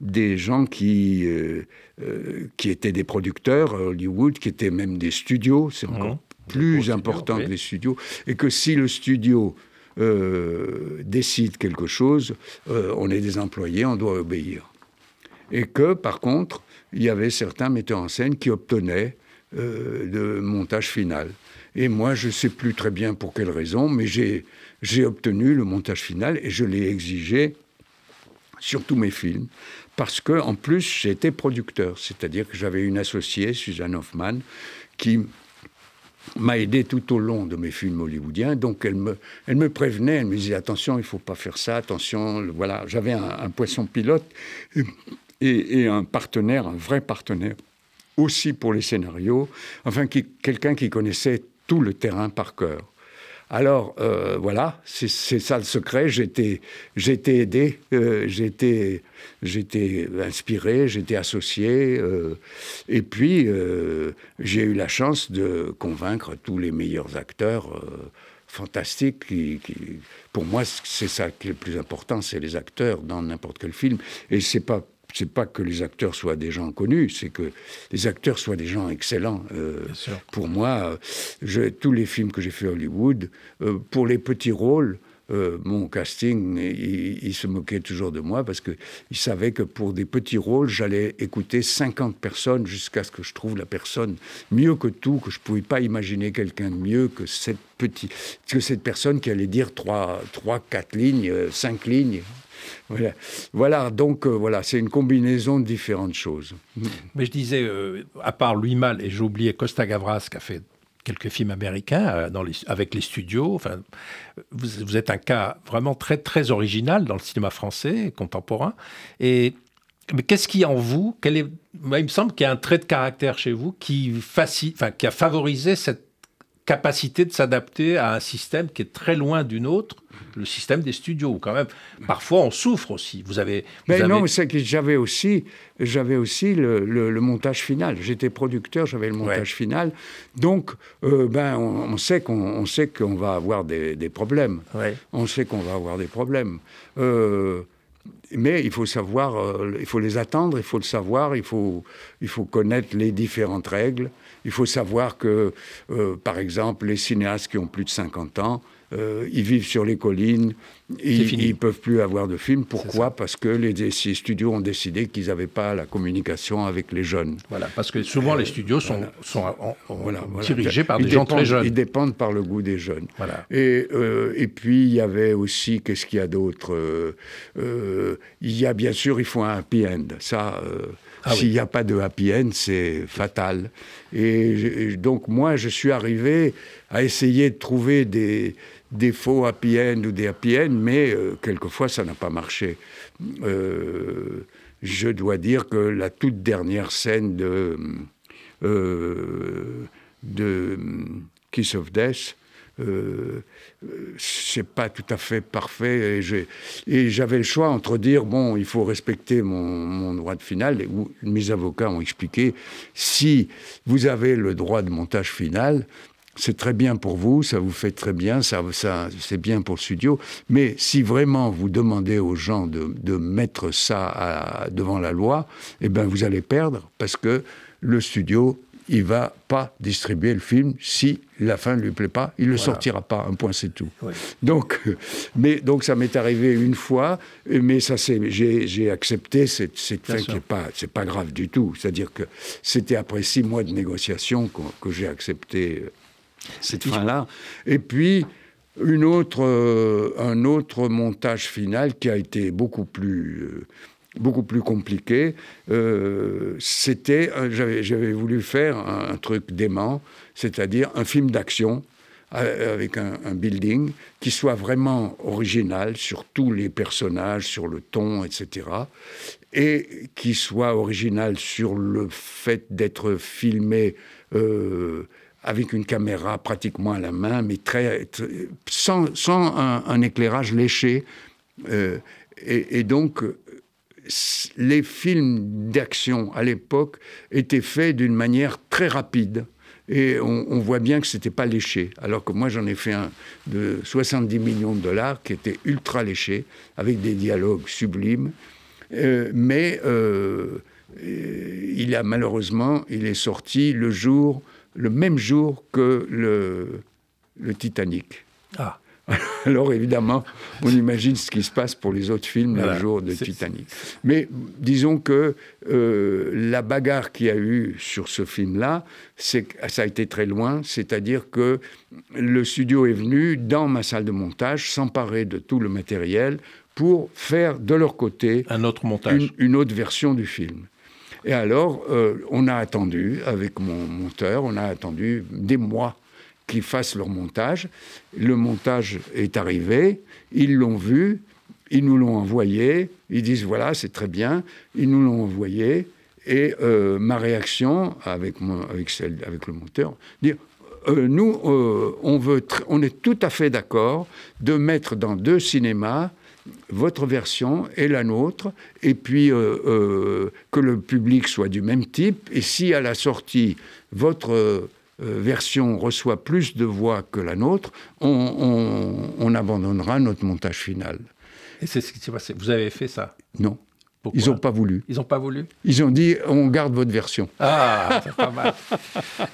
des gens qui, euh, euh, qui étaient des producteurs à Hollywood, qui étaient même des studios, c'est encore mmh plus important que les studios, et que si le studio euh, décide quelque chose, euh, on est des employés, on doit obéir. Et que, par contre, il y avait certains metteurs en scène qui obtenaient euh, le montage final. Et moi, je ne sais plus très bien pour quelle raison, mais j'ai obtenu le montage final et je l'ai exigé sur tous mes films, parce que en plus j'étais producteur, c'est-à-dire que j'avais une associée, Suzanne Hoffman, qui m'a aidé tout au long de mes films hollywoodiens. Donc elle me, elle me prévenait, elle me disait attention, il ne faut pas faire ça, attention. Voilà, j'avais un, poisson pilote et, un partenaire, un vrai partenaire, aussi pour les scénarios. Enfin, quelqu'un qui connaissait tout le terrain par cœur. Alors euh, voilà, c'est ça le secret. J'étais, aidé, euh, j'étais, inspiré, j'étais associé, euh, et puis j'ai eu la chance de convaincre tous les meilleurs acteurs fantastiques. Pour moi, c'est ça qui est le plus important, c'est les acteurs dans n'importe quel film. Et c'est pas c'est pas que les acteurs soient des gens connus, c'est que les acteurs soient des gens excellents. Euh, pour moi, je, tous les films que j'ai fait à Hollywood, euh, pour les petits rôles, euh, mon casting, il, se moquait toujours de moi parce qu'il savait que pour des petits rôles, j'allais écouter 50 personnes jusqu'à ce que je trouve la personne mieux que tout, que je ne pouvais pas imaginer quelqu'un de mieux que cette, petite, que cette personne qui allait dire 3, 3 4 lignes, 5 lignes. Voilà. donc euh, voilà, c'est une combinaison de différentes choses. Mais je disais, euh, à part Louis Mal, et j'ai oublié Costa Gavras qui a fait quelques films américains euh, dans les, avec les studios. Enfin, vous, êtes un cas vraiment très très original dans le cinéma français contemporain. Et mais qu'est-ce qui en vous? Quel est, Il me semble qu'il y a un trait de caractère chez vous qui, facile, qui a favorisé cette capacité de s'adapter à un système qui est très loin d'une autre, le système des studios. Quand même, parfois on souffre aussi. Vous avez. mais non, mais c'est que j'avais aussi, j'avais aussi le, montage final. J'étais producteur, j'avais le montage final. Donc, euh, ben, on, sait qu'on sait qu'on va avoir des, problèmes. On sait qu'on va avoir des problèmes. Euh, mais il faut savoir, euh, il faut les attendre, il faut le savoir, il faut, il faut connaître les différentes règles. Il faut savoir que, euh, par exemple, les cinéastes qui ont plus de 50 ans, euh, ils vivent sur les collines, ils ne peuvent plus avoir de films. Pourquoi Parce que les, studios ont décidé qu'ils n'avaient pas la communication avec les jeunes. Voilà, parce que souvent les studios sont, sont dirigés par des gens très jeunes. Ils dépendent par le goût des jeunes. Voilà. Et, euh, et puis il y avait aussi, qu'est-ce qu'il y a d'autre Il y a bien sûr, il faut un happy end. Ça. Ah S'il n'y a pas de happy end, c'est fatal. Et, donc moi, je suis arrivé à essayer de trouver des, des faux happy end ou des happy end, mais euh, quelquefois ça n'a pas marché. Euh, je dois dire que la toute dernière scène de, euh, de Kiss of Death, c'est pas tout à fait parfait. Et j'avais le choix entre dire bon, il faut respecter mon, droit de finale. Et mes avocats ont expliqué si vous avez le droit de montage final, c'est très bien pour vous, ça vous fait très bien, ça, ça c'est bien pour le studio. Mais si vraiment vous demandez aux gens de, de mettre ça devant la loi, eh ben vous allez perdre parce que le studio il va pas distribuer le film si la fin ne lui plaît pas, il ne le sortira pas, un point c'est tout. Donc, mais, donc ça m'est arrivé une fois, mais ça j'ai accepté cette, cette fin qui n'est pas, c'est pas grave du tout. C'est-à-dire que c'était après six mois de négociation que, j'ai accepté euh, cette fin-là. Et puis, une autre, euh, un autre montage final qui a été beaucoup plus... Euh, beaucoup plus compliqué. Euh, c'était, j'avais voulu faire un, truc dément, c'est-à-dire un film d'action euh, avec un, building qui soit vraiment original sur tous les personnages, sur le ton, etc. Et qui soit original sur le fait d'être filmé euh, avec une caméra pratiquement à la main, mais très, sans, un, éclairage léché. et, donc, les films d'action à l'époque étaient faits d'une manière très rapide. Et on, voit bien que ce n'était pas léché. Alors que moi, j'en ai fait un de 70 millions de dollars qui était ultra léché, avec des dialogues sublimes. Euh, mais euh, il a malheureusement, il est sorti le jour, le même jour que le, le Titanic. Ah. Alors évidemment, on imagine ce qui se passe pour les autres films le jour de Titanic. Mais disons que euh, la bagarre qu'il y a eu sur ce film-là, ça a été très loin. C'est-à-dire que le studio est venu dans ma salle de montage s'emparer de tout le matériel pour faire de leur côté un autre montage, une, autre version du film. Et alors, euh, on a attendu, avec mon monteur, on a attendu des mois qu'ils fassent leur montage. Le montage est arrivé, ils l'ont vu, ils nous l'ont envoyé, ils disent voilà, c'est très bien, ils nous l'ont envoyé. Et euh, ma réaction avec, avec, celle, avec le monteur, dire euh, nous, euh, on, veut on est tout à fait d'accord de mettre dans deux cinémas votre version et la nôtre, et puis que le public soit du même type. Et si à la sortie, votre euh, version reçoit plus de voix que la nôtre, on, abandonnera notre montage final. Et c'est ce qui s'est passé. Vous avez fait ça Non. Ils n'ont pas voulu. Ils n'ont pas voulu Ils ont dit on garde votre version. Ah, c'est pas mal.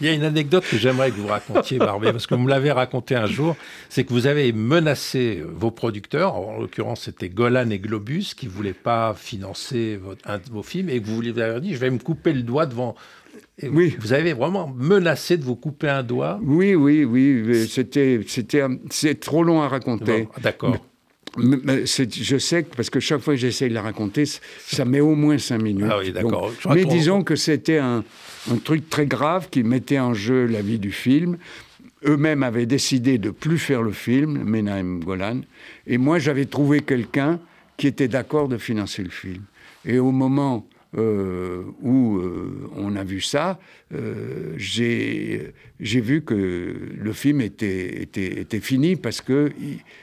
Il y a une anecdote que j'aimerais que vous racontiez, Barbé, parce que vous me l'avez raconté un jour. C'est que vous avez menacé vos producteurs, en l'occurrence c'était Golan et Globus, qui ne voulaient pas financer votre, un de vos films, et que vous lui avez dit je vais me couper le doigt devant, oui. Vous avez vraiment menacé de vous couper un doigt Oui, oui, oui. C'était, c'était, c'est trop long à raconter. D'accord. je sais que, parce que chaque fois que j'essaye de la raconter, ça met au moins cinq minutes. Ah oui, d'accord. Mais disons que c'était un, un, truc très grave qui mettait en jeu la vie du film. Eux-mêmes avaient décidé de plus faire le film, Menahem Golan, et moi j'avais trouvé quelqu'un qui était d'accord de financer le film. Et au moment euh, où euh, on a vu ça, euh, j'ai vu que le film était, était, était fini parce que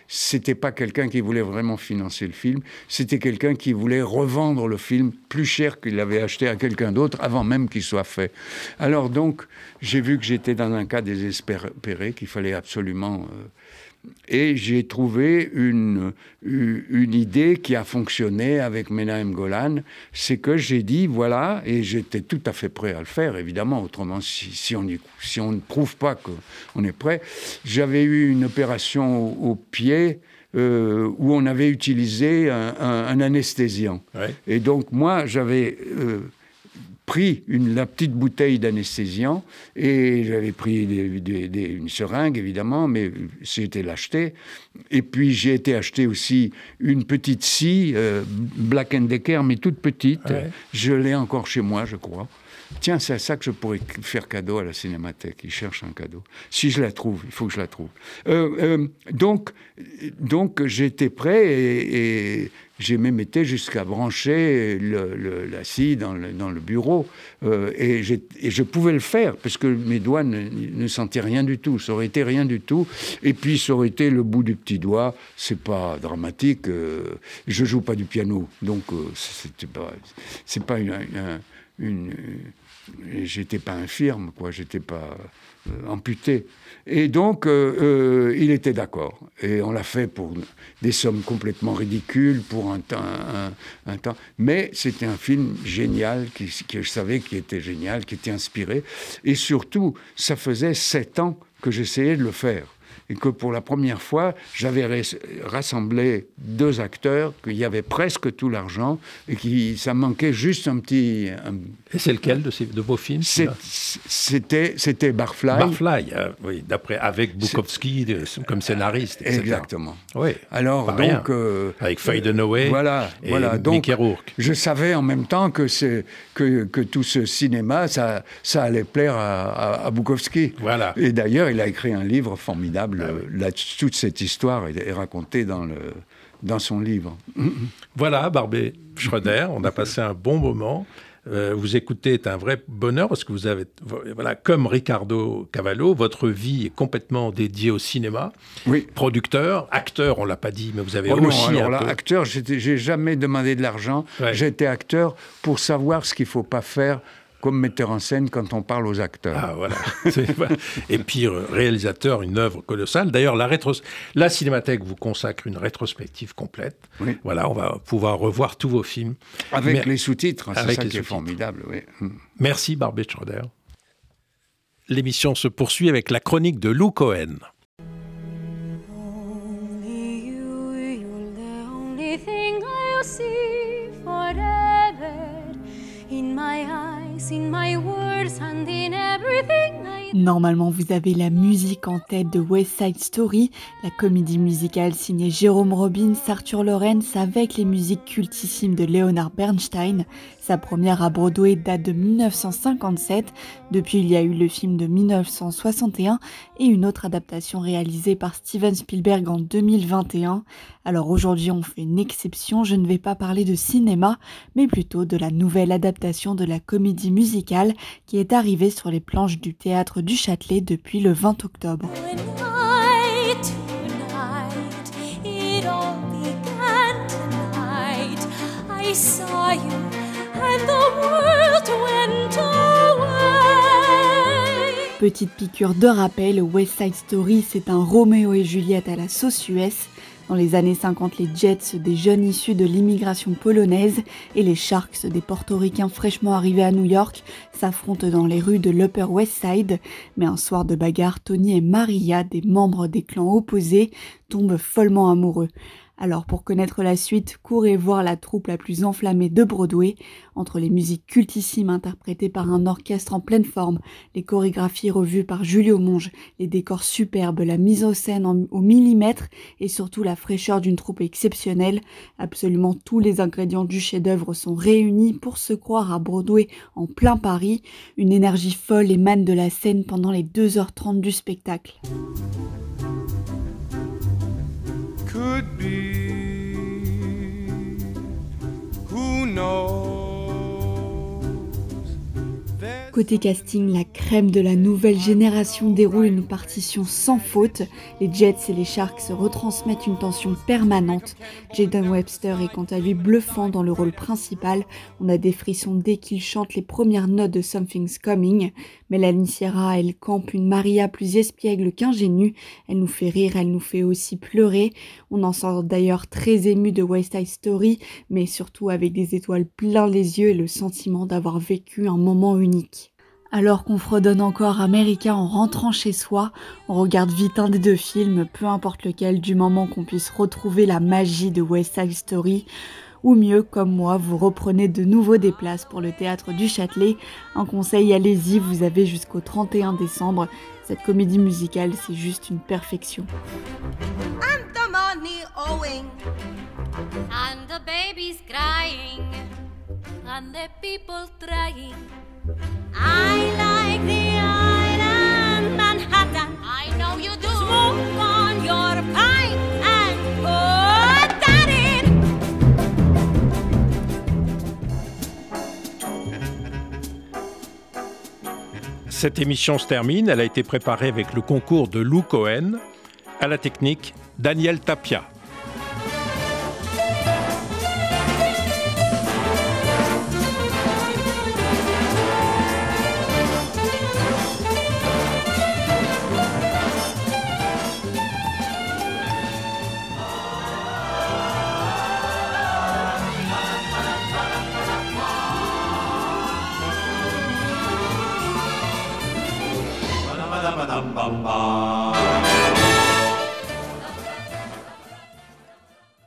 c'était pas quelqu'un qui voulait vraiment financer le film, c'était quelqu'un qui voulait revendre le film plus cher qu'il l'avait acheté à quelqu'un d'autre avant même qu'il soit fait. Alors donc, j'ai vu que j'étais dans un cas désespéré, qu'il fallait absolument et j'ai trouvé une, une idée qui a fonctionné avec Menahem Golan, c'est que j'ai dit, voilà, et j'étais tout à fait prêt à le faire, évidemment, autrement, si, si on, si on ne prouve pas qu'on est prêt, j'avais eu une opération au, pied, euh, où on avait utilisé un, anesthésiant. Et donc moi, j'avais euh, pris une, la petite bouteille d'anesthésiant et j'avais pris une seringue évidemment, mais été l'acheter. Et puis j'ai été acheter aussi une petite scie euh, Black Decker, mais toute petite. Je l'ai encore chez moi, je crois. Tiens, c'est ça que je pourrais faire cadeau à la Cinémathèque. Ils cherchent un cadeau. Si je la trouve, il faut que je la trouve. Euh, euh, donc, donc j'étais prêt et, j'ai même été jusqu'à brancher la scie dans le, bureau. Euh, et, je pouvais le faire, parce que mes doigts ne, sentaient rien du tout. Ça aurait été rien du tout. Et puis, ça aurait été le bout du petit doigt. C'est pas dramatique. je joue pas du piano. Donc, c'est pas, c'est pas une une, j'étais pas infirme, quoi, j'étais pas euh, amputé. Et donc, euh, il était d'accord. Et on l'a fait pour des sommes complètement ridicules, pour un temps. Un, temps. Mais c'était un film génial, que je savais qui était génial, qui était inspiré. Et surtout, ça faisait sept ans que j'essayais de le faire et que pour la première fois, j'avais rassemblé deux acteurs, qu'il y avait presque tout l'argent et qui ça manquait juste un petit. Et c'est lequel de, ces, de vos films C'était c'était Barfly. Barfly, euh, oui, d'après avec Bukowski comme scénariste. Etc. Exactement. Oui. Alors donc euh, avec Faye Dunaway. Voilà, et voilà. Donc Rourke. je savais en même temps que que, que tout ce cinéma ça ça allait plaire à, à Bukowski. Voilà. Et d'ailleurs, il a écrit un livre formidable ah toute cette histoire est, racontée dans, le, dans son livre. Voilà, Barbé Schroeder, on a passé un bon moment. Euh, vous écoutez est un vrai bonheur parce que vous avez, voilà, comme Ricardo Cavallo, votre vie est complètement dédiée au cinéma. Oui. Producteur, acteur, on l'a pas dit, mais vous avez oh aussi. Non, alors là, acteur, j'ai jamais demandé de l'argent. J'étais acteur pour savoir ce qu'il faut pas faire comme metteur en scène quand on parle aux acteurs. Ah, voilà. Et puis, euh, réalisateur, une œuvre colossale. D'ailleurs, la, la Cinémathèque vous consacre une rétrospective complète. Voilà, on va pouvoir revoir tous vos films. Avec les sous-titres, c'est ça qui est formidable. Oui. Hmm. Merci, Barbet Schroeder. L'émission se poursuit avec la chronique de Lou Cohen. in my eyes, in my words, and in everything I Normalement, vous avez la musique en tête de West Side Story, la comédie musicale signée Jérôme Robbins, Arthur Lawrence, avec les musiques cultissimes de Leonard Bernstein. Sa première à Broadway date de 1957. Depuis, il y a eu le film de 1961 et une autre adaptation réalisée par Steven Spielberg en 2021. Alors aujourd'hui, on fait une exception. Je ne vais pas parler de cinéma, mais plutôt de la nouvelle adaptation de la comédie musicale qui est arrivée sur les planches du théâtre du Châtelet depuis le 20 octobre. Petite piqûre de rappel, West Side Story, c'est un Roméo et Juliette à la sauce Suez dans les années 50, les Jets, des jeunes issus de l'immigration polonaise, et les Sharks, des portoricains fraîchement arrivés à New York, s'affrontent dans les rues de l'Upper West Side. Mais un soir de bagarre, Tony et Maria, des membres des clans opposés, tombent follement amoureux. Alors pour connaître la suite, courez voir la troupe la plus enflammée de Broadway, entre les musiques cultissimes interprétées par un orchestre en pleine forme, les chorégraphies revues par Julio Monge, les décors superbes, la mise en scène au millimètre et surtout la fraîcheur d'une troupe exceptionnelle. Absolument tous les ingrédients du chef-d'œuvre sont réunis pour se croire à Broadway en plein Paris. Une énergie folle émane de la scène pendant les 2h30 du spectacle. Could be. Who knows? Côté casting, la crème de la nouvelle génération déroule une partition sans faute. Les Jets et les Sharks retransmettent une tension permanente. Jaden Webster est quant à lui bluffant dans le rôle principal. On a des frissons dès qu'il chante les premières notes de Something's Coming. Mélanie Sierra, elle campe une Maria plus espiègle qu'ingénue. Elle nous fait rire, elle nous fait aussi pleurer. On en sort d'ailleurs très ému de West Side Story, mais surtout avec des étoiles plein les yeux et le sentiment d'avoir vécu un moment unique. Alors qu'on fredonne encore américain en rentrant chez soi, on regarde vite un des deux films, peu importe lequel, du moment qu'on puisse retrouver la magie de West Side Story. Ou mieux, comme moi, vous reprenez de nouveau des places pour le théâtre du Châtelet. Un conseil, allez-y, vous avez jusqu'au 31 décembre. Cette comédie musicale, c'est juste une perfection. And the money owing, and the babies crying, and the people trying. Cette émission se termine. Elle a été préparée avec le concours de Lou Cohen. À la technique, Daniel Tapia.